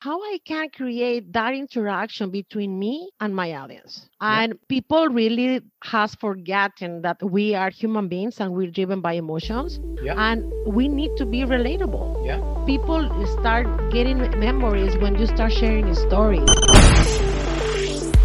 how I can create that interaction between me and my audience. Yeah. And people really has forgotten that we are human beings and we're driven by emotions. Yeah. And we need to be relatable. Yeah. People start getting memories when you start sharing a story.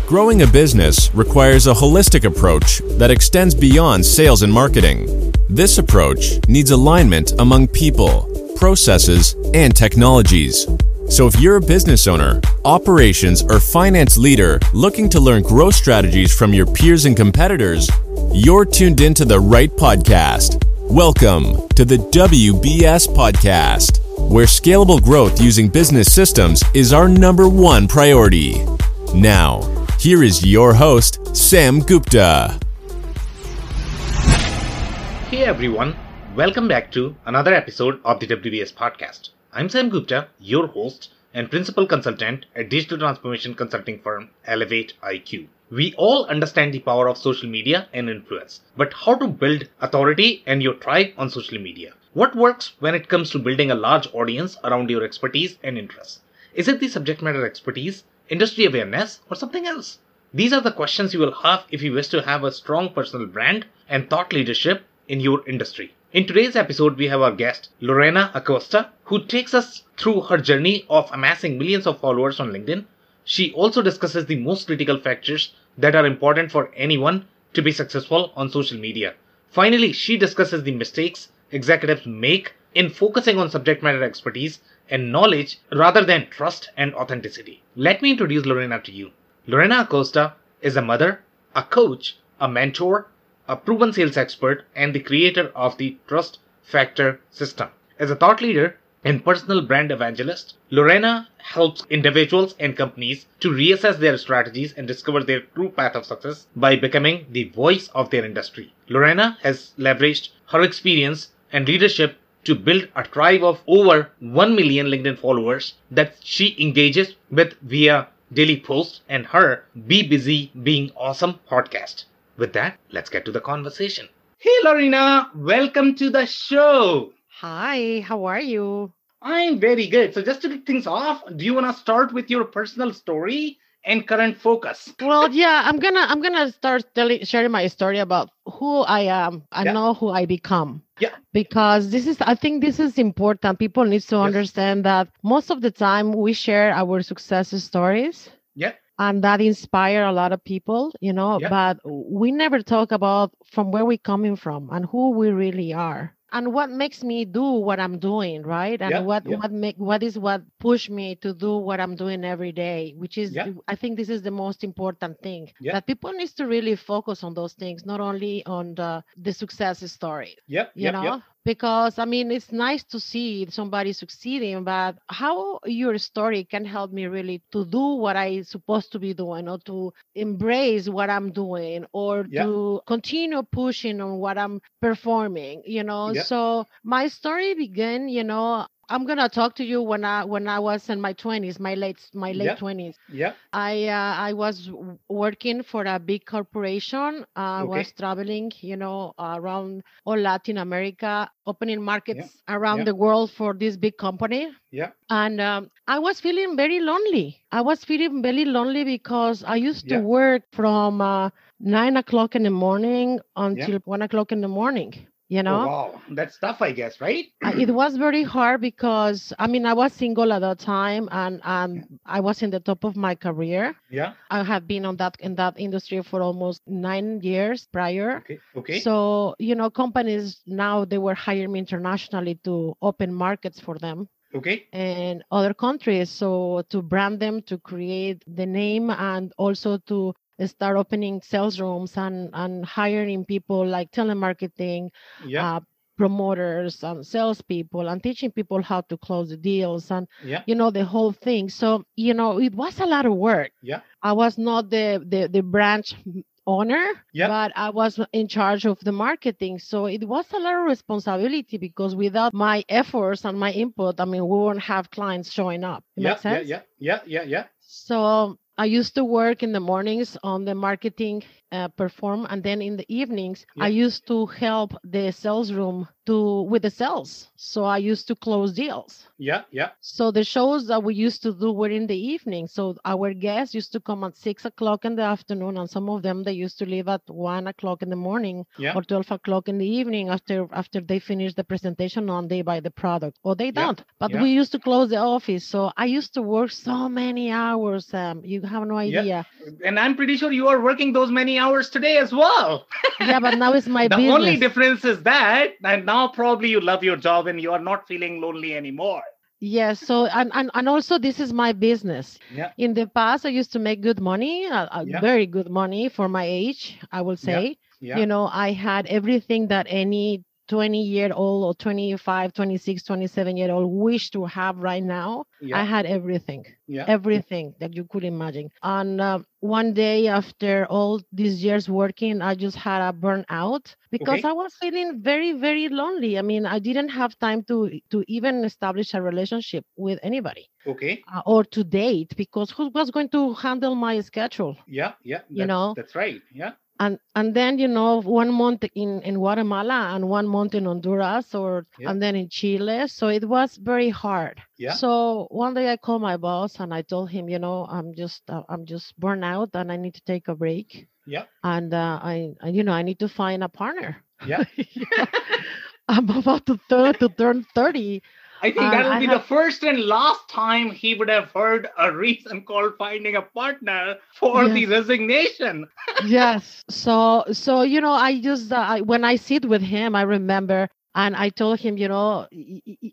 Growing a business requires a holistic approach that extends beyond sales and marketing. This approach needs alignment among people, processes, and technologies. So if you're a business owner, operations, or finance leader looking to learn growth strategies from your peers and competitors, you're tuned into the right podcast. Welcome to the WBS Podcast, where scalable growth using business systems is our number one priority. Now, here is your host, Sam Gupta. Hey everyone, welcome back to another episode of the WBS Podcast. I'm Sam Gupta, your host and principal consultant at digital transformation consulting firm ElevatIQ. We all understand the power of social media and influence, but how to build authority and your tribe on social media? What works when it comes to building a large audience around your expertise and interests? Is it the subject matter expertise, industry awareness, or something else? These are the questions you will have if you wish to have a strong personal brand and thought leadership in your industry. In today's episode, we have our guest, Lorena Acosta, who takes us through her journey of amassing millions of followers on LinkedIn. She also discusses the most critical factors that are important for anyone to be successful on social media. Finally, she discusses the mistakes executives make in focusing on subject matter expertise and knowledge rather than trust and authenticity. Let me introduce Lorena to you. Lorena Acosta is a mother, a coach, a mentor, a proven sales expert and the creator of the Trust Factor system. As a thought leader and personal brand evangelist, Lorena helps individuals and companies to reassess their strategies and discover their true path of success by becoming the voice of their industry. Lorena has leveraged her experience and leadership to build a tribe of over 1 million LinkedIn followers that she engages with via daily posts and her Be Busy Being Awesome podcast. With that, let's get to the conversation. Hey, Lorena, welcome to the show. Hi, how are you? I'm very good. So, just to kick things off, do you want to start with your personal story and current focus? well, yeah, I'm gonna I'm gonna start telling sharing my story about who I am. I yeah. know who I become. Yeah. Because this is I think this is important. People need to yes. understand that most of the time we share our success stories. Yeah and that inspire a lot of people you know yeah. but we never talk about from where we're coming from and who we really are and what makes me do what i'm doing right? And yeah, what yeah. what make what is what push me to do what i'm doing every day which is i think this is the most important thing that people needs to really focus on those things not only on the the success story yeah you know because I mean it's nice to see somebody succeeding, but how your story can help me really to do what I supposed to be doing or to embrace what I'm doing or yeah. to continue pushing on what I'm performing, you know. Yeah. So my story began, you know, I'm gonna talk to you when I when I was in my 20s, my late my late 20s. Yeah. yeah. I uh, I was working for a big corporation. Uh, I okay. was traveling, you know, around all Latin America, opening markets yeah. around yeah. the world for this big company. Yeah. And um, I was feeling very lonely. I was feeling very lonely because I used to work from uh, nine o'clock in the morning until one o'clock in the morning you oh, know? oh, wow. That's tough i guess right? It was very hard because i mean i was single at that time and um, i was in the top of my career. Yeah. I have been on that in that industry for almost nine years prior. Okay okay. So you know companies now they were hiring me internationally to open markets for them okay. and other countries. So to brand them to create the name and also to start opening sales rooms and and hiring people like telemarketing yeah. uh, promoters and salespeople and teaching people how to close the deals and yeah. you know the whole thing. So you know it was a lot of work. Yeah. I was not the the, the branch owner yeah. but i was in charge of the marketing. So it was a lot of responsibility because without my efforts and my input i mean we won't have clients showing up. Yeah, yeah yeah yeah yeah yeah. So I used to work in the mornings on the marketing uh, perform, and then in the evenings, I used to help the sales room to with the sales. So I used to close deals. Yeah, yeah, So the shows that we used to do were in the evening. So our guests used to come at six o'clock in the afternoon, and some of them they used to leave at one o'clock in the morning yeah. or twelve o'clock in the evening after after they finish the presentation on they buy the product or they don't. But yeah. we used to close the office. So I used to work so many hours. Um, you have no Yeah. idea. And I'm pretty sure you are working those many hours today as well. Yeah, but now it's my the business. only difference is that, and now probably you love your job and you are not feeling lonely anymore. Yes. So and, and and also this is my business. Yeah. In the past, I used to make good money, uh, uh, Yeah. very good money for my age. I will Yeah. say. Yeah. You know, I had everything that any 20 year old or 25, 26, 27 year old wish to have right now. yeah. I had everything, yeah. everything that you could imagine. And uh, one day after all these years working, I just had a burnout because Okay. I was feeling very, very lonely. I mean, I didn't have time to to even establish a relationship with anybody Okay. uh, or to date because who was going to handle my schedule? Yeah. Yeah. You know? That's right. Yeah. And and then you know one month in in guatemala and one month in honduras or Yeah. and then in chile so it was very hard Yeah. so one day i called my boss and i told him you know i'm just uh, i'm just burned out and i need to take a break Yeah. and uh, I, I you know i need to find a partner Yeah. i'm about to turn to turn 30 I think Uh, that'll be have- the first and last time he would have heard a reason called finding a partner for the resignation. yes. So so you know i just uh, I, when i sit with him i remember and i told him you know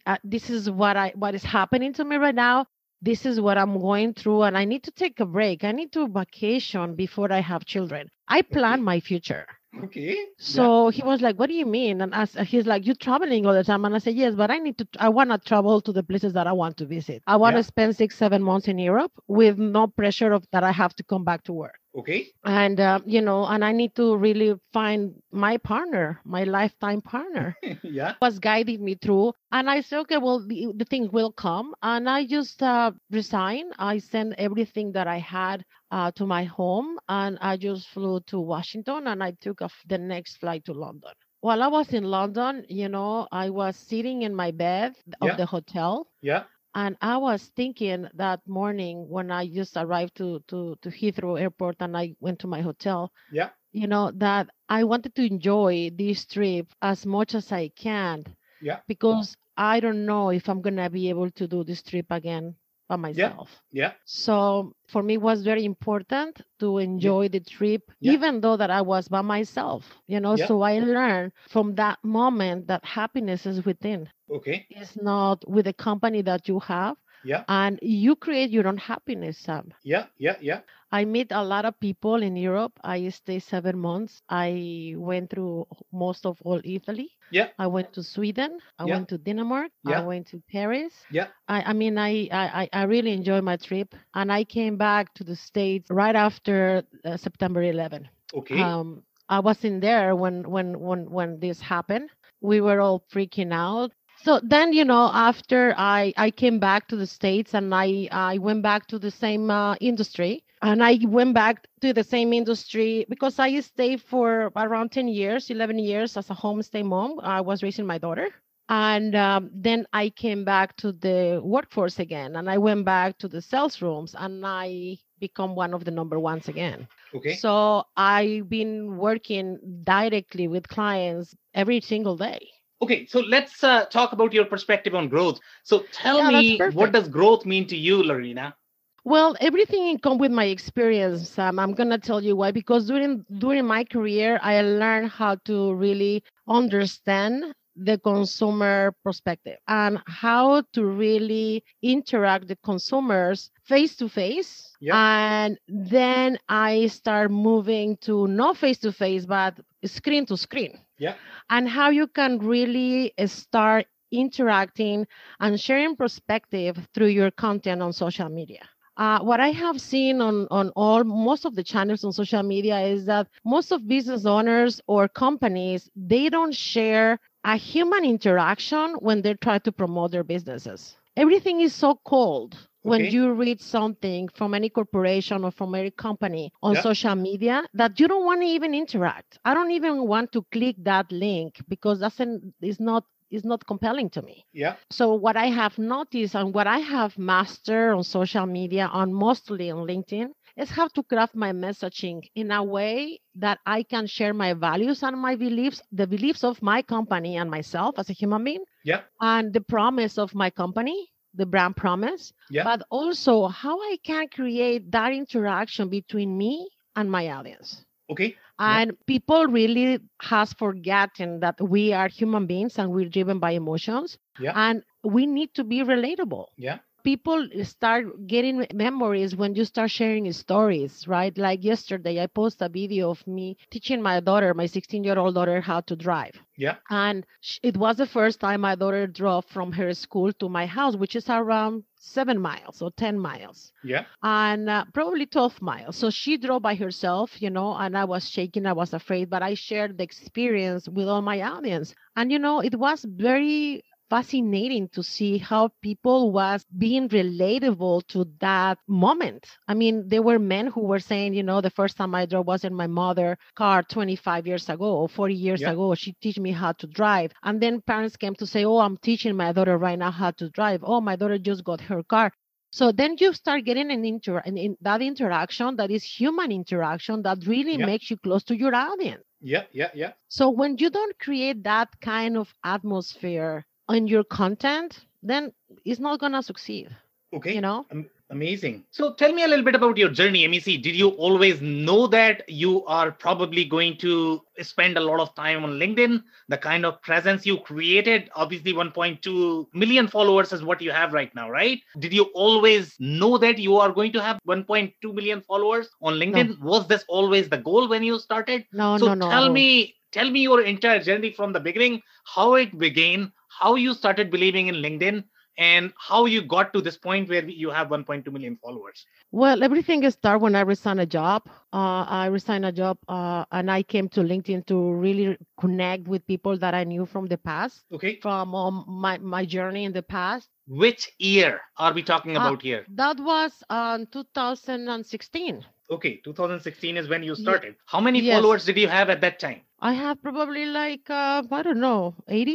uh, this is what i what is happening to me right now. This is what i'm going through and i need to take a break. I need to vacation before i have children. I plan my future Okay. so he was like what do you mean? And as uh, he's like you're traveling all the time. And i said yes but i need to i want to travel to the places that i want to visit. I want Yeah. to spend six seven months in europe with no pressure of that i have to come back to work Okay. and uh, you know and i need to really find my partner my lifetime partner yeah. was guiding me through and i said okay well the, the thing will come and i just uh, resigned i sent everything that i had uh, to my home and i just flew to washington and i took off the next flight to london while i was in london you know i was sitting in my bed of Yeah. the hotel Yeah. And I was thinking that morning when I just arrived to, to, to Heathrow Airport and I went to my hotel, Yeah. you know, that I wanted to enjoy this trip as much as I can. Yeah. Because I don't know if I'm going to be able to do this trip again by myself. Yeah. yeah. So for me, it was very important to enjoy the trip, Yeah. even though that I was by myself, you know. Yeah. So I learned from that moment that happiness is within Okay. is not with the company that you have Yeah. and you create your own happiness sam Yeah. Yeah. Yeah. i meet a lot of people in europe i stay seven months i went through most of all italy Yeah. i went to sweden i Yeah. went to denmark Yeah. i went to paris Yeah. I, I mean I, I I really enjoyed my trip and i came back to the states right after uh, september 11 Okay. um, I wasn't there when when when when this happened. We were all freaking out. So then, you know, after I I came back to the states and I I went back to the same uh, industry and I went back to the same industry because I stayed for around 10 years, 11 years as a homestay mom. I was raising my daughter. And um, then I came back to the workforce again and I went back to the sales rooms and I become one of the number ones again. okay. So I've been working directly with clients every single day. Okay, so let's uh, talk about your perspective on growth. So tell Yeah, me, what does growth mean to you, Lorena? Well, everything in come with my experience. Sam. I'm gonna tell you why. Because during during my career, I learned how to really understand the consumer perspective and how to really interact with consumers face to face. And then I start moving to not face to face, but screen to screen. Yeah. And how you can really start interacting and sharing perspective through your content on social media. Uh, what I have seen on, on all most of the channels on social media is that most of business owners or companies they don't share a human interaction when they try to promote their businesses. Everything is so cold when Okay. you read something from any corporation or from any company on Yeah. social media that you don't want to even interact. I don't even want to click that link because that's an, is not is not compelling to me. Yeah. So what I have noticed and what I have mastered on social media and mostly on LinkedIn is how to craft my messaging in a way that I can share my values and my beliefs, the beliefs of my company and myself as a human being, Yeah. and the promise of my company, the brand promise, Yeah. but also how I can create that interaction between me and my audience. Okay. Yeah. And people really has forgotten that we are human beings and we're driven by emotions. Yeah. And we need to be relatable. Yeah. People start getting memories when you start sharing stories, right? Like yesterday, I posted a video of me teaching my daughter, my 16 year old daughter, how to drive. Yeah. And it was the first time my daughter drove from her school to my house, which is around seven miles or 10 miles Yeah. and uh, probably 12 miles. So she drove by herself, you know, and I was shaking, I was afraid, but I shared the experience with all my audience. And, you know, it was very fascinating to see how people was being relatable to that moment. I mean, there were men who were saying, you know, the first time I drove was in my mother car 25 years ago or 40 years Yeah. ago. She teach me how to drive. And then parents came to say, oh, I'm teaching my daughter right now how to drive. Oh, my daughter just got her car. So then you start getting an inter an in that interaction that is human interaction that really Yeah. makes you close to your audience. Yeah. Yeah. Yeah. So when you don't create that kind of atmosphere in your content, then it's not gonna succeed. Okay. You know? Am- amazing. So tell me a little bit about your journey, MEC. Did you always know that you are probably going to spend a lot of time on LinkedIn? The kind of presence you created, obviously 1.2 million followers is what you have right now, right? Did you always know that you are going to have 1.2 million followers on LinkedIn? Was this always the goal when you started? No, so no, no. tell me tell me your entire journey from the beginning how it began how you started believing in linkedin and how you got to this point where you have 1.2 million followers Well, everything started when I resigned a job. Uh, I resigned a job uh, and I came to LinkedIn to really connect with people that I knew from the past, okay from um, my, my journey in the past. which year are we talking Uh, about here That was um, 2016. Okay 2016 is when you started. How many yes. followers did you have at that time? I have probably like, uh, I don't know, 80?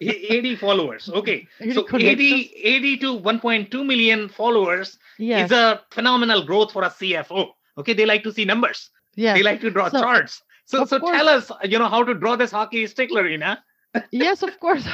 E- 80 followers okay. 80 so 80 80 to 1.2 million followers Yes. is a phenomenal growth for a cfo okay? They like to see numbers. Yeah they like to draw So, charts. So so course- tell us you know how to draw this hockey stick Lorena yes, of course.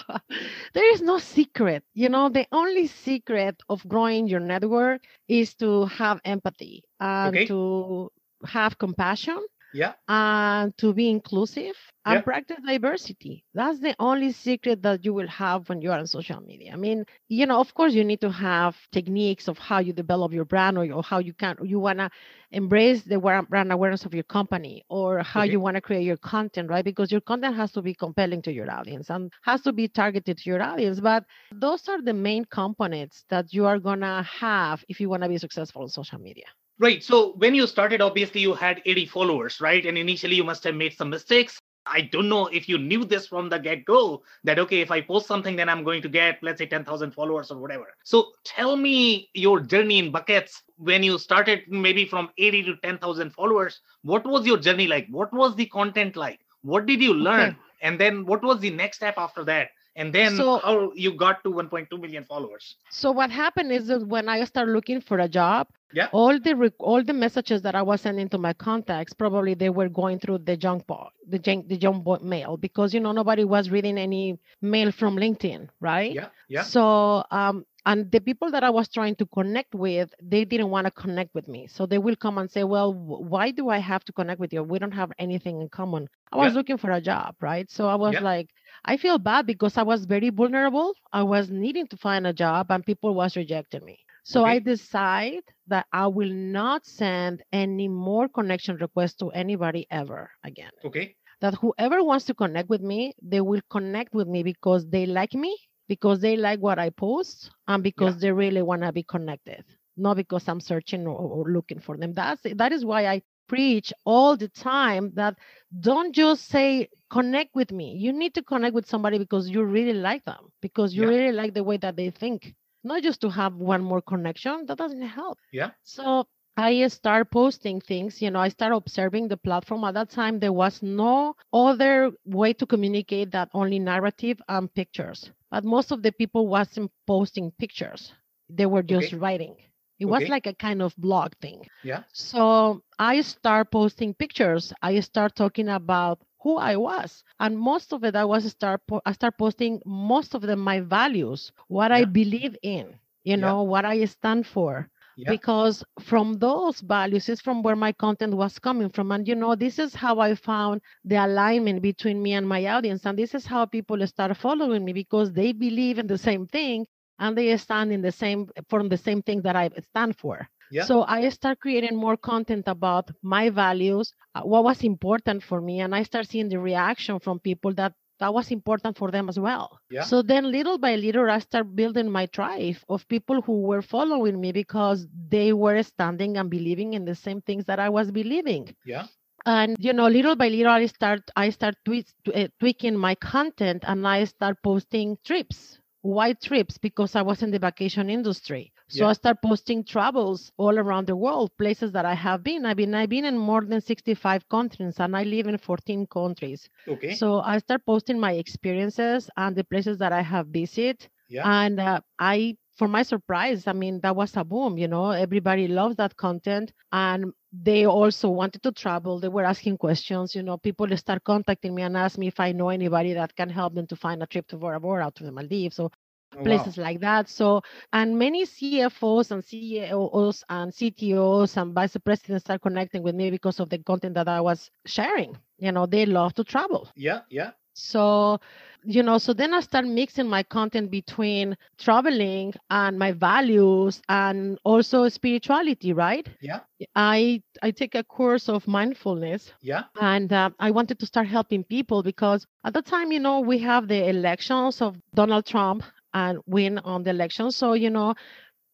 there is no secret. You know, the only secret of growing your network is to have empathy and Okay. to have compassion yeah and to be inclusive and Yeah. practice diversity. That's the only secret that you will have when you are on social media. I mean, you know, of course, you need to have techniques of how you develop your brand or, or how you can you wanna embrace the brand awareness of your company or how Okay. you want to create your content, right? Because your content has to be compelling to your audience and has to be targeted to your audience. But those are the main components that you are gonna have if you want to be successful on social media. Right. So when you started, obviously you had 80 followers, right? And initially you must have made some mistakes. I don't know if you knew this from the get go that, okay, if I post something, then I'm going to get, let's say, 10,000 followers or whatever. So tell me your journey in buckets when you started maybe from 80 to 10,000 followers. What was your journey like? What was the content like? What did you learn? Okay. And then what was the next step after that? And then So- how you got to 1.2 million followers? So what happened is that when I started looking for a job, Yeah. all the all the messages that I was sending to my contacts probably they were going through the junk box, the junk the junk mail because you know nobody was reading any mail from LinkedIn, right? Yeah. Yeah. So um and the people that I was trying to connect with, they didn't want to connect with me. So they will come and say, "Well, why do I have to connect with you? We don't have anything in common." I was Yeah. looking for a job, right? So I was Yeah. like, I feel bad because I was very vulnerable. I was needing to find a job and people was rejecting me. So I decide that I will not send any more connection requests to anybody ever again. Okay. That whoever wants to connect with me, they will connect with me because they like me, because they like what I post, and because they really want to be connected, not because I'm searching or, or looking for them. That's that is why I preach all the time that don't just say connect with me. You need to connect with somebody because you really like them, because you Yeah. really like the way that they think not just to have one more connection. That doesn't help. Yeah. So I start posting things, you know, I start observing the platform. At that time, there was no other way to communicate that only narrative and pictures. But most of the people wasn't posting pictures. They were just Okay. writing. It was Okay. like a kind of blog thing. Yeah. So I start posting pictures. I start talking about who I was, and most of it I was start po- I start posting most of them my values, what I believe in, you Yeah. know, what I stand for. Yeah. Because from those values is from where my content was coming from. And you know, this is how I found the alignment between me and my audience. And this is how people start following me because they believe in the same thing and they stand in the same for the same thing that I stand for. Yeah. So I start creating more content about my values, uh, what was important for me, and I start seeing the reaction from people that that was important for them as well. Yeah. So then little by little I start building my tribe of people who were following me because they were standing and believing in the same things that I was believing Yeah. and you know little by little i start i start tweet, uh, tweaking my content and i start posting trips white trips because i was in the vacation industry so Yeah. i start posting travels all around the world places that i have been i've been i've been in more than 65 countries and i live in 14 countries Okay. so i start posting my experiences and the places that i have visited yeah. and uh, I, for my surprise, I mean, that was a boom, you know, everybody loves that content. And they also wanted to travel. They were asking questions, you know, people start contacting me and ask me if I know anybody that can help them to find a trip to Bora Bora, out to the Maldives, or Oh, wow. places like that. So, and many CFOs and CEOs and CTOs and vice presidents start connecting with me because of the content that I was sharing. You know, they love to travel. Yeah. Yeah. So, you know, so then I start mixing my content between traveling and my values and also spirituality, right? Yeah. I I take a course of mindfulness Yeah. and uh, I wanted to start helping people because at the time, you know, we have the elections of Donald Trump and win on the election. So, you know,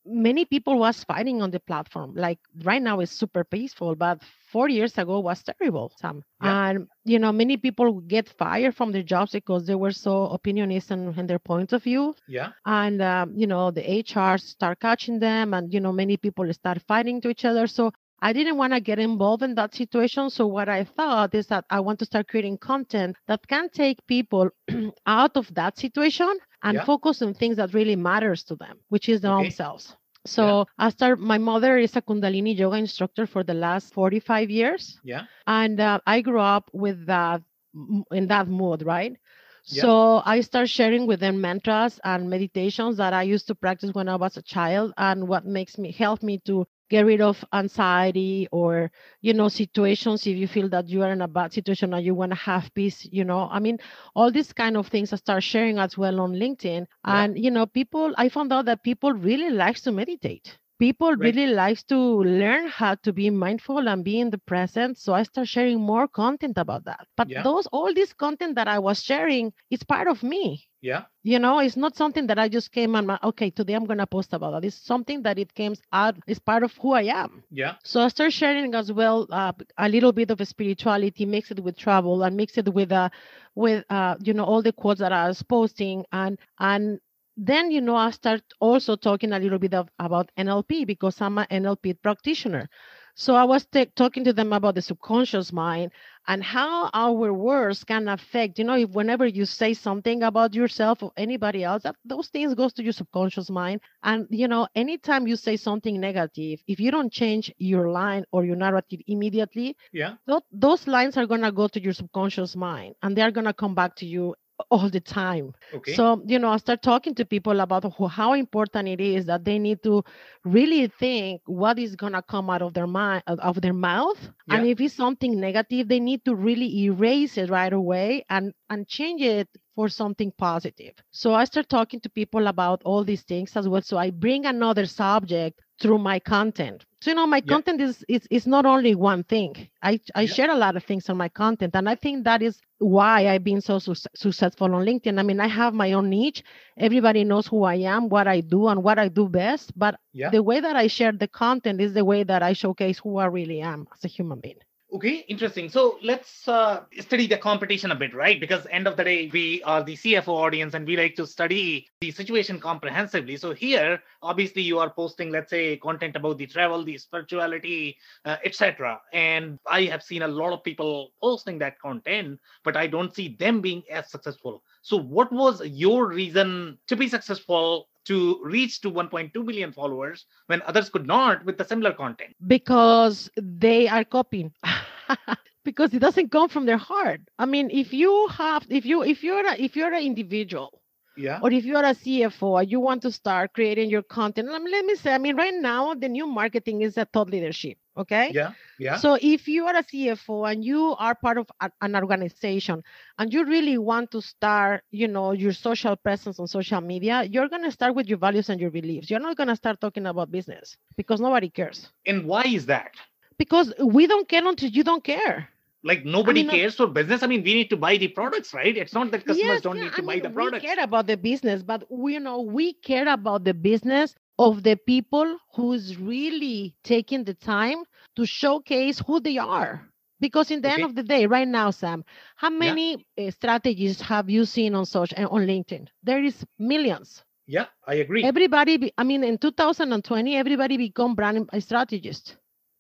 many people was fighting on the platform. Like right now it's super peaceful, but four years ago was terrible. Sam. Yeah. And you know, many people get fired from their jobs because they were so opinionist in, in their point of view. Yeah. And um, you know, the HR start catching them, and you know, many people start fighting to each other. So I didn't want to get involved in that situation. So what I thought is that I want to start creating content that can take people out of that situation and Yeah. focus on things that really matters to them, which is their Okay. own selves. So I start. My mother is a Kundalini yoga instructor for the last 45 years, Yeah. and uh, I grew up with that in that mood, right? Yeah. So I start sharing with them mantras and meditations that I used to practice when I was a child, and what makes me help me to get rid of anxiety or you know situations if you feel that you are in a bad situation and you want to have peace you know i mean all these kind of things i start sharing as well on linkedin Yeah. and you know people i found out that people really likes to meditate people Right. really likes to learn how to be mindful and be in the present so i start sharing more content about that but Yeah. those all this content that i was sharing is part of me Yeah. you know it's not something that i just came and okay today i'm going to post about that it's something that it came out it's part of who i am Yeah. so I start sharing as well uh, a little bit of spirituality, mix it with travel, and mix it with uh, with uh, you know all the quotes that I was posting, and and then you know I start also talking a little bit of, about NLP because I'm an NLP practitioner. So I was ta- talking to them about the subconscious mind and how our words can affect. You know, if whenever you say something about yourself or anybody else, that those things goes to your subconscious mind and you know, anytime you say something negative, if you don't change your line or your narrative immediately, Yeah. tho- those lines are gonna go to your subconscious mind and they're gonna come back to you all the time. Okay. So, you know, I start talking to people about who, how important it is that they need to really think what is gonna come out of their mind of their mouth. And if it's something negative, they need to really erase it right away and and change it for something positive. So I start talking to people about all these things as well. So I bring another subject through my content. So you know, my Yeah. content is is is not only one thing. I I Yeah. share a lot of things on my content, and I think that is why I've been so suc successful on LinkedIn. I mean, I have my own niche. Everybody knows who I am, what I do, and what I do best. But Yeah. the way that I share the content is the way that I showcase who I really am as a human being. Okay, interesting. So let's uh, study the competition a bit, right? Because end of the day, we are the CFO audience and we like to study the situation comprehensively. So here, obviously, you are posting, let's say, content about the travel, the spirituality, uh, etc. And I have seen a lot of people posting that content, but I don't see them being as successful. So what was your reason to be successful to reach to 1.2 million followers when others could not with the similar content. Because they are copying. Because it doesn't come from their heart. I mean if you have if you if you're a, if you're an individual yeah. Or if you're a cfo and you want to start creating your content let me, let me say i mean right now the new marketing is a thought leadership okay? Yeah yeah. So if you are a cfo and you are part of a, an organization and you really want to start you know your social presence on social media you're going to start with your values and your beliefs. You're not going to start talking about business because nobody cares. And why is that? Because we don't care until you don't care like nobody I mean, uh, cares for business. I mean we need to buy the products right? It's not that customers yes, don't yeah, need to I buy mean, the products. we care about the business but we you know we care about the business of the people who's really taking the time to showcase who they are. Because in the okay. end of the day right now sam how many yeah. strategies have you seen on social and eh, on linkedin? There is millions. Yeah i agree. Everybody be, i mean in 2020 everybody become brand eh, strategist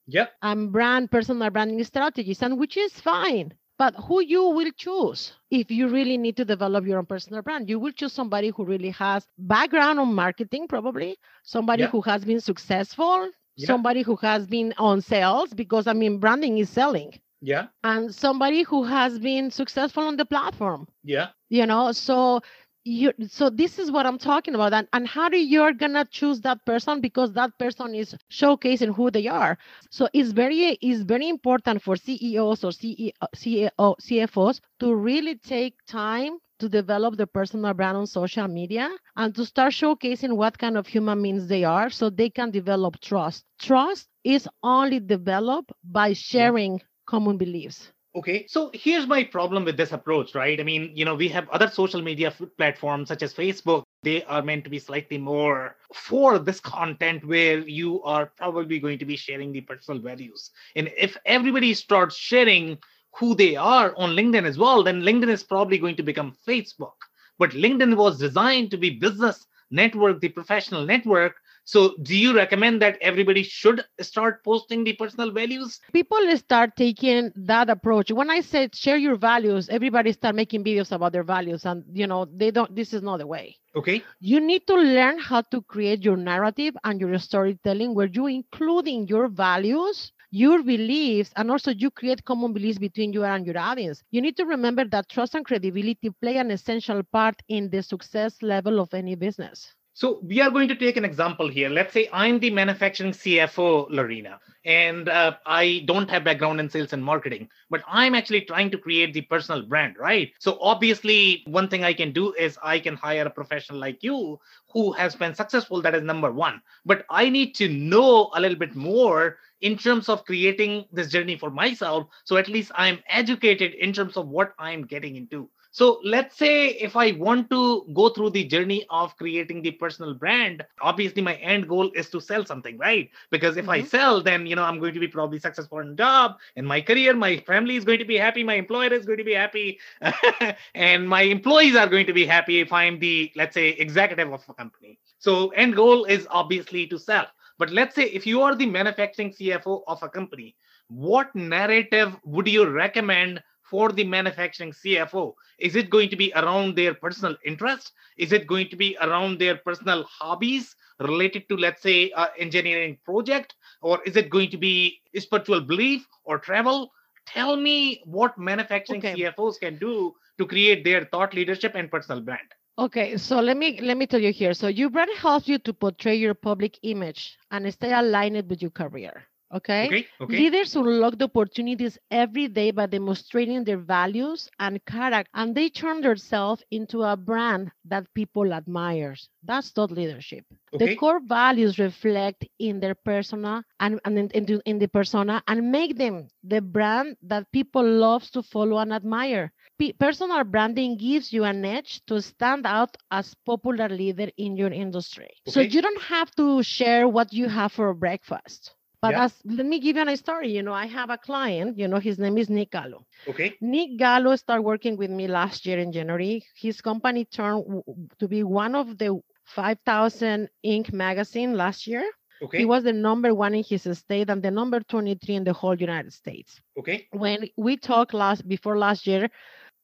yeah and brand personal branding strategies and which is fine but who you will choose if you really need to develop your own personal brand. You will choose somebody who really has background on marketing probably somebody yeah. who has been successful yeah. somebody who has been on sales because i mean branding is selling. Yeah. And somebody who has been successful on the platform. Yeah. You know so you so this is what i'm talking about and, and how do you're gonna choose that person? Because that person is showcasing who they are. So it's very it's very important for ceos or CEO, CEO, cfos to really take time to develop their personal brand on social media and to start showcasing what kind of human beings they are so they can develop trust. Trust is only developed by sharing common beliefs Okay, so here's my problem with this approach, right? I mean, you know, we have other social media platforms such as Facebook. They are meant to be slightly more for this content where you are probably going to be sharing the personal values. And if everybody starts sharing who they are on LinkedIn as well, then LinkedIn is probably going to become Facebook. But LinkedIn was designed to be business network, the professional network, so, do you recommend that everybody should start posting the personal values? People start taking that approach. When I said share your values, everybody start making videos about their values, and you know they don't. This is not the way. Okay. You need to learn how to create your narrative and your storytelling, where you including your values your beliefs and also you create common beliefs between you and your audience. You need to remember that trust and credibility play an essential part in the success level of any business. So we are going to take an example here. Let's say I'm the manufacturing CFO, Lorena, and uh, I don't have background in sales and marketing, but I'm actually trying to create the personal brand, right? So obviously, one thing I can do is I can hire a professional like you who has been successful. That is number one. But I need to know a little bit more in terms of creating this journey for myself. So at least I'm educated in terms of what I'm getting into. So let's say if I want to go through the journey of creating the personal brand, obviously my end goal is to sell something, right? Because if mm-hmm. I sell, then you know I'm going to be probably successful in job, in my career, my family is going to be happy, my employer is going to be happy, and my employees are going to be happy if I'm the let's say executive of a company. So end goal is obviously to sell. But let's say if you are the manufacturing CFO of a company, what narrative would you recommend for the manufacturing CFO? Is it going to be around their personal interest? Is it going to be around their personal hobbies related to, let's say, uh, engineering project? Or is it going to be spiritual belief or travel? Tell me what manufacturing okay. CFOs can do to create their thought leadership and personal brand. Okay, so let me let me tell you here. So your brand helps you to portray your public image and stay aligned with your career. Okay? okay? Okay. Leaders unlock the opportunities every day by demonstrating their values and character, and they turn themselves into a brand that people admire. That's thought leadership. Okay. The core values reflect in their persona and, and in, in, in the persona and make them the brand that people love to follow and admire. P- personal branding gives you an edge to stand out as popular leader in your industry. Okay. So you don't have to share what you have for breakfast But Yeah. as let me give you a story. You know, I have a client. You know, his name is Nick Gallo. Okay. Nick Gallo started working with me last year in January. His company turned to be one of the 5,000 Inc. magazine last year. Okay. He was the number one in his state and the number 23 in the whole United States. okay. When we talked last before last year,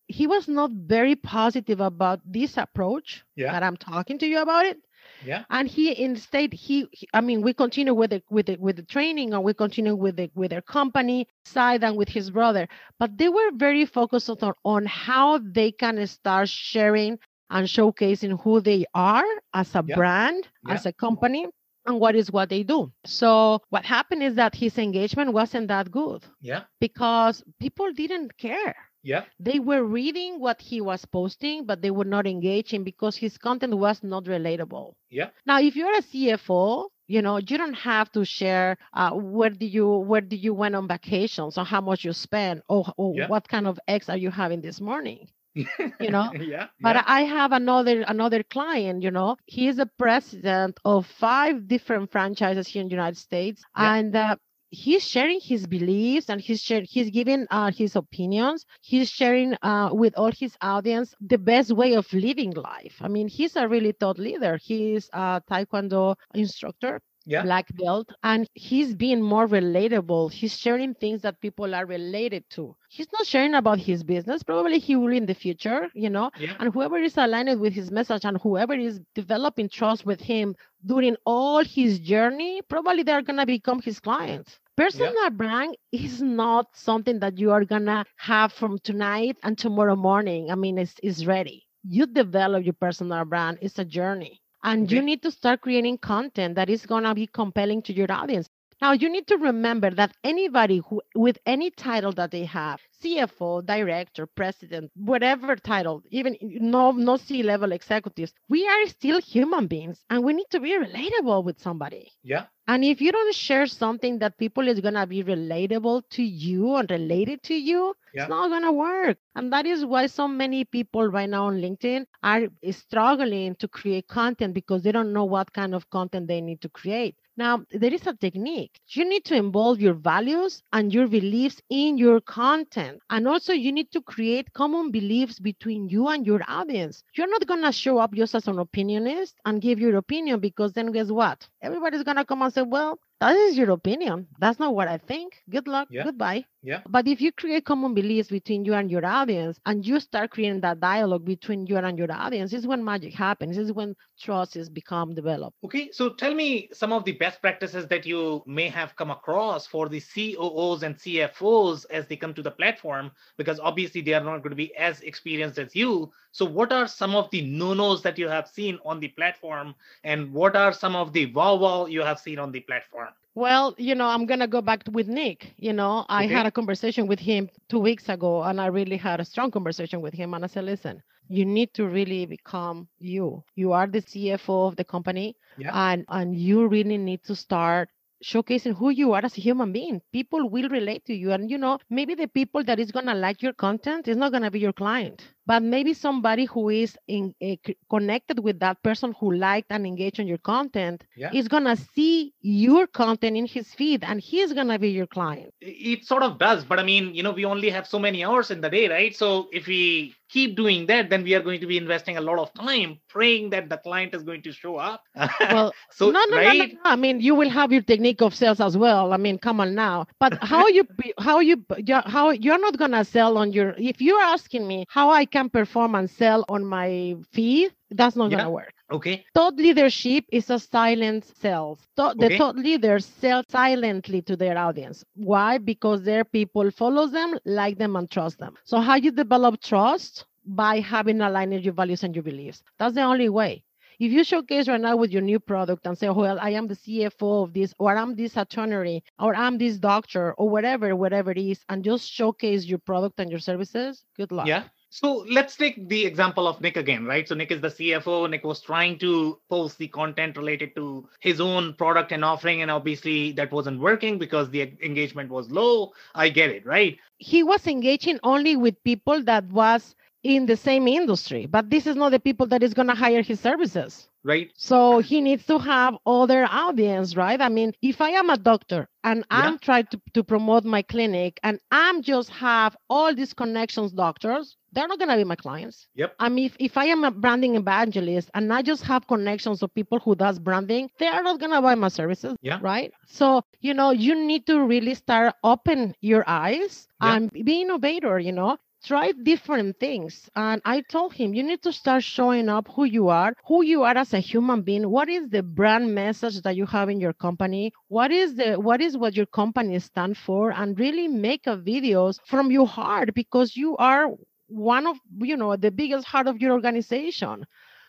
he was not very positive about this approach Yeah. that I'm talking to you about it. Yeah. And he instead he, he- I mean we continue with the with the with the training and we continue with the with their company side and with his brother. But they were very focused on, on how they can start sharing and showcasing who they are as a Yeah. brand, Yeah. as a company, and what is what they do. So what happened is that his engagement wasn't that good Yeah. because people didn't care. Yeah. They were reading what he was posting, but they were not engaging because his content was not relatable. Yeah. Now, if you're a CFO, you know you don't have to share uh, where do you where do you went on vacations or how much you spend or, or Yeah. what kind of eggs are you having this morning. You know, yeah. But yeah. I have another another client, you know, he is a president of five different franchises here in the United States, Yeah. and uh, he's sharing his beliefs and he's share, he's giving uh, his opinions. He's sharing uh, with all his audience the best way of living life. I mean, he's a really thought leader. He's a Taekwondo instructor Yeah. black belt and he's being more relatable he's sharing things that people are related to he's not sharing about his business probably he will in the future you know Yeah. and whoever is aligned with his message and whoever is developing trust with him during all his journey probably they're going to become his clients personal brand is not something that you are going to have from tonight and tomorrow morning. I mean it's, it's ready. You develop your personal brand it's a journey. And you need to start creating content that is going to be compelling to your audience now you need to remember that anybody who with any title that they have cfo director president whatever title even no no c level executives we are still human beings and we need to be relatable with somebody Yeah. and if you don't share something that people is going to be relatable to you and related to you, Yeah. it's not going to work. And that is why so many people right now on LinkedIn are struggling to create content because they don't know what kind of content they need to create. Now, there is a technique. You need to involve your values and your beliefs in your content. And also, you need to create common beliefs between you and your audience. You're not going to show up just as an opinionist and give your opinion because then guess what? Everybody's going to come and say, well, that is your opinion. That's not what I think. Good luck. Yeah. Goodbye. Yeah. But if you create common beliefs between you and your audience and you start creating that dialogue between you and your audience, is when magic happens. This is when trust is become developed. Okay, so tell me some of the best practices that you may have come across for the COOs and CFOs as they come to the platform, because obviously they are not going to be as experienced as you. So, what are some of the no nos that you have seen on the platform, and what are some of the wow wow you have seen on the platform? Well, you know, I'm gonna go back with Nick. You know, I Okay. had a conversation with him two weeks ago, and I really had a strong conversation with him. And I said, listen, you need to really become you. You are the CFO of the company, Yeah. and and you really need to start showcasing who you are as a human being. People will relate to you, and you know, maybe the people that is gonna like your content is not gonna be your client, but maybe somebody who is in eh, connected with that person who liked and engaged on your content Yeah. is gonna see your content in his feed and he's gonna be your client. It sort of does, but I mean, you know, we only have so many hours in the day, right? So, if we keep doing that, then we are going to be investing a lot of time praying that the client is going to show up. Well, so, no, no, no, no, right? no. I mean, you will have your technique of sales as well. I mean, come on now. But how you, how you, you- how you're not gonna sell on your. If you're asking me how I can perform and sell on my fee, that's not Yeah. gonna work. Okay. Thought leadership is a silent sales. Thought, The Okay. thought leaders sell silently to their audience. Why? Because their people follow them, like them, and trust them. So how you develop trust? By having aligned your values and your beliefs. That's the only way. If you showcase right now with your new product and say, well, I am the CFO of this, or I'm this attorney, or I'm this doctor, or whatever, whatever it is, and just showcase your product and your services, good luck. Yeah. So let's take the example of Nick again, right? So Nick is the CFO. Nick was trying to post the content related to his own product and offering, and obviously that wasn't working because the engagement was low. I get it, right? he was engaging only with people that was in the same industry, but this is not the people that is going to hire his services. Right. So he needs to have other audience, right? I mean, if I am a doctor and I'm trying to, to promote my clinic and I'm just have all these connections doctors, they're not gonna be my clients. Yep. I mean, if, if I am a branding evangelist and I just have connections of people who does branding, they are not gonna buy my services. Yeah. Right. So, you know, you need to really start open your eyes Yeah. and be innovator, you know try different things. And I told him, you need to start showing up who you are, who you are as a human being. What is the brand message that you have in your company? What is the what is what your company stand for? And really make a videos from your heart because you are one of you know the biggest heart of your organization.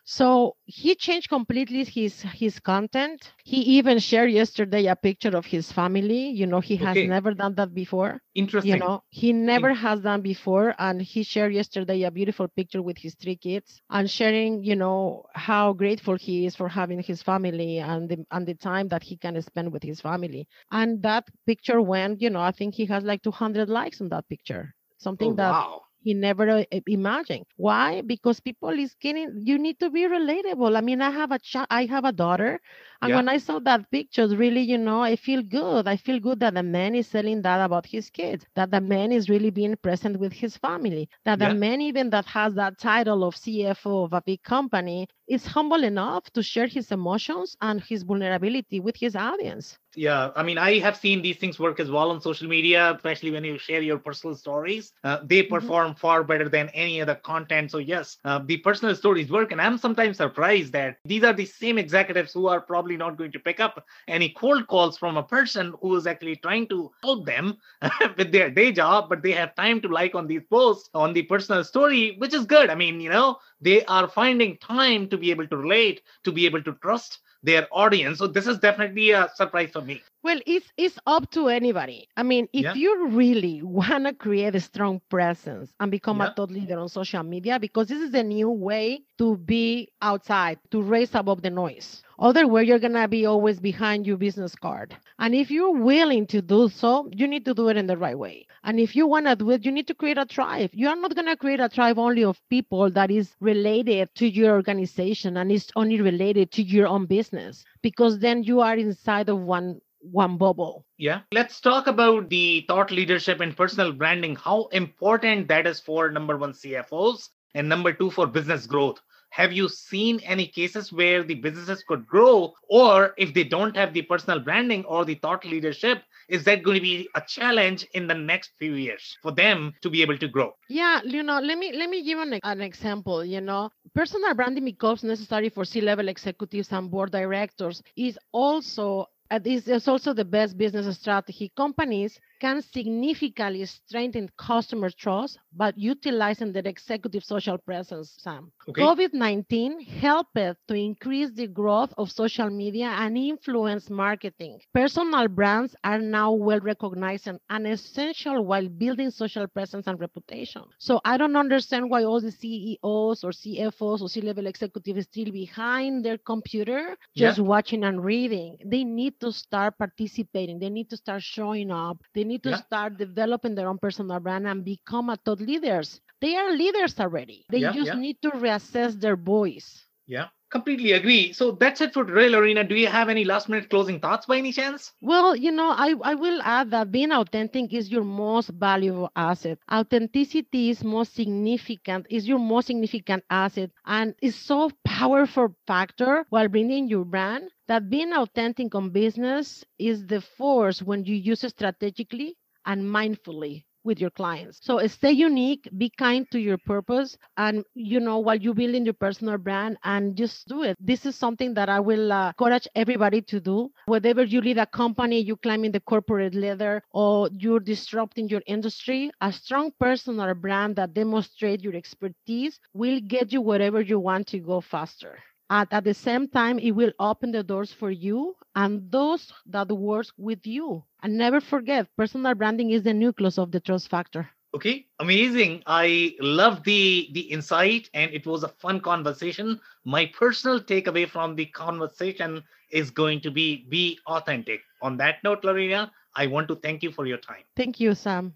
So he changed completely his his content. He even shared yesterday a picture of his family. You know, he has Okay. never done that before Interesting. you know he never mm. has done before and he shared yesterday a beautiful picture with his three kids and sharing you know how grateful he is for having his family and the and the time that he can spend with his family and that picture went you know i think he has like 200 likes on that picture something oh, that wow. He never uh, imagined. Why? Because people is getting you need to be relatable. I mean i have a child i have a daughter and Yeah. when i saw that picture really you know i feel good i feel good that the man is selling that about his kids that the man is really being present with his family that Yeah. the man even that has that title of cfo of a big company is humble enough to share his emotions and his vulnerability with his audience Yeah, I mean, I have seen these things work as well on social media, especially when you share your personal stories. Uh, they perform far better than any other content. So, yes, uh, the personal stories work. And I'm sometimes surprised that these are the same executives who are probably not going to pick up any cold calls from a person who is actually trying to help them with their day job, but they have time to like on these posts on the personal story, which is good. I mean, you know, they are finding time to be able to relate, to be able to trust their audience. So this is definitely a surprise for me. Well, it's it's up to anybody. I mean, if Yeah. you really want to create a strong presence and become Yeah. a thought leader on social media, because this is the new way to be outside, to raise above the noise. Otherwise, you're gonna be always behind your business card. And if you're willing to do so, you need to do it in the right way. And if you wanna do it, you need to create a tribe. You are not gonna create a tribe only of people that is related to your organization and is only related to your own business, because then you are inside of one one bubble. Yeah. Let's talk about the thought leadership and personal branding, how important that is for number one CFOs and number two for business growth. Have you seen any cases where the businesses could grow, or if they don't have the personal branding or the thought leadership, is that going to be a challenge in the next few years for them to be able to grow? Yeah, you know, let me let me give an, an example. You know, personal branding becomes necessary for C-level executives and board directors. Is also uh, this is also the best business strategy. Companies can significantly strengthen customer trust by utilizing their executive social presence, Sam. Okay. COVID 19 helped to increase the growth of social media and influence marketing. Personal brands are now well recognized and, essential while building social presence and reputation. So I don't understand why all the CEOs or CFOs or C level executives still behind their computer just watching and reading. They need to start participating, they need to start showing up, they need to Yeah. start developing their own personal brand and become a thought leaders. They are leaders already. They Yeah, just yeah. need to reassess their voice. Yeah. Completely agree. So that's it for today, Lorena. Do you have any last minute closing thoughts by any chance? Well, you know, I, I will add that being authentic is your most valuable asset. Authenticity is most significant, is your most significant asset and is so powerful factor while bringing your brand that being authentic on business is the force when you use it strategically and mindfully with your clients. So stay unique, be kind to your purpose, and you know while you're building your personal brand, and just do it. This is something that I will uh, encourage everybody to do. Whether you lead a company, you climbing the corporate ladder, or you're disrupting your industry, a strong personal brand that demonstrates your expertise will get you wherever you want to go faster. At, at the same time, it will open the doors for you and those that work with you. And never forget, personal branding is the nucleus of the trust factor. Okay, amazing. I love the the insight and it was a fun conversation. My personal takeaway from the conversation is going to be be authentic. On that note, Lorena, I want to thank you for your time. Thank you, Sam.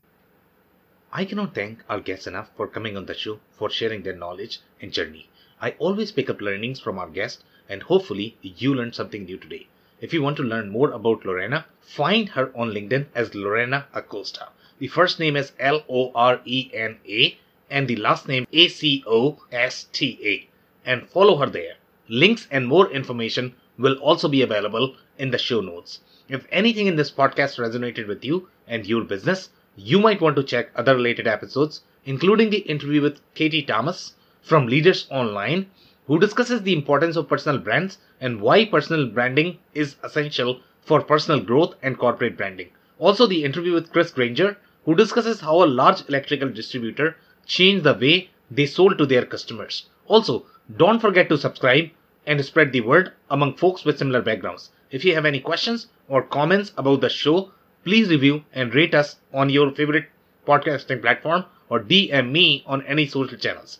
I cannot thank our guests enough for coming on the show for sharing their knowledge and journey. I always pick up learnings from our guests and hopefully you learned something new today. If you want to learn more about Lorena, find her on LinkedIn as Lorena Acosta. The first name is L O R E N A and the last name A C O S T A and follow her there. Links and more information will also be available in the show notes. If anything in this podcast resonated with you and your business, you might want to check other related episodes, including the interview with Katie Thomas from Leaders Online, who discusses the importance of personal brands and why personal branding is essential for personal growth and corporate branding. Also, the interview with Chris Granger, who discusses how a large electrical distributor changed the way they sold to their customers. Also, don't forget to subscribe and spread the word among folks with similar backgrounds. If you have any questions or comments about the show, please review and rate us on your favorite podcasting platform or DM me on any social channels.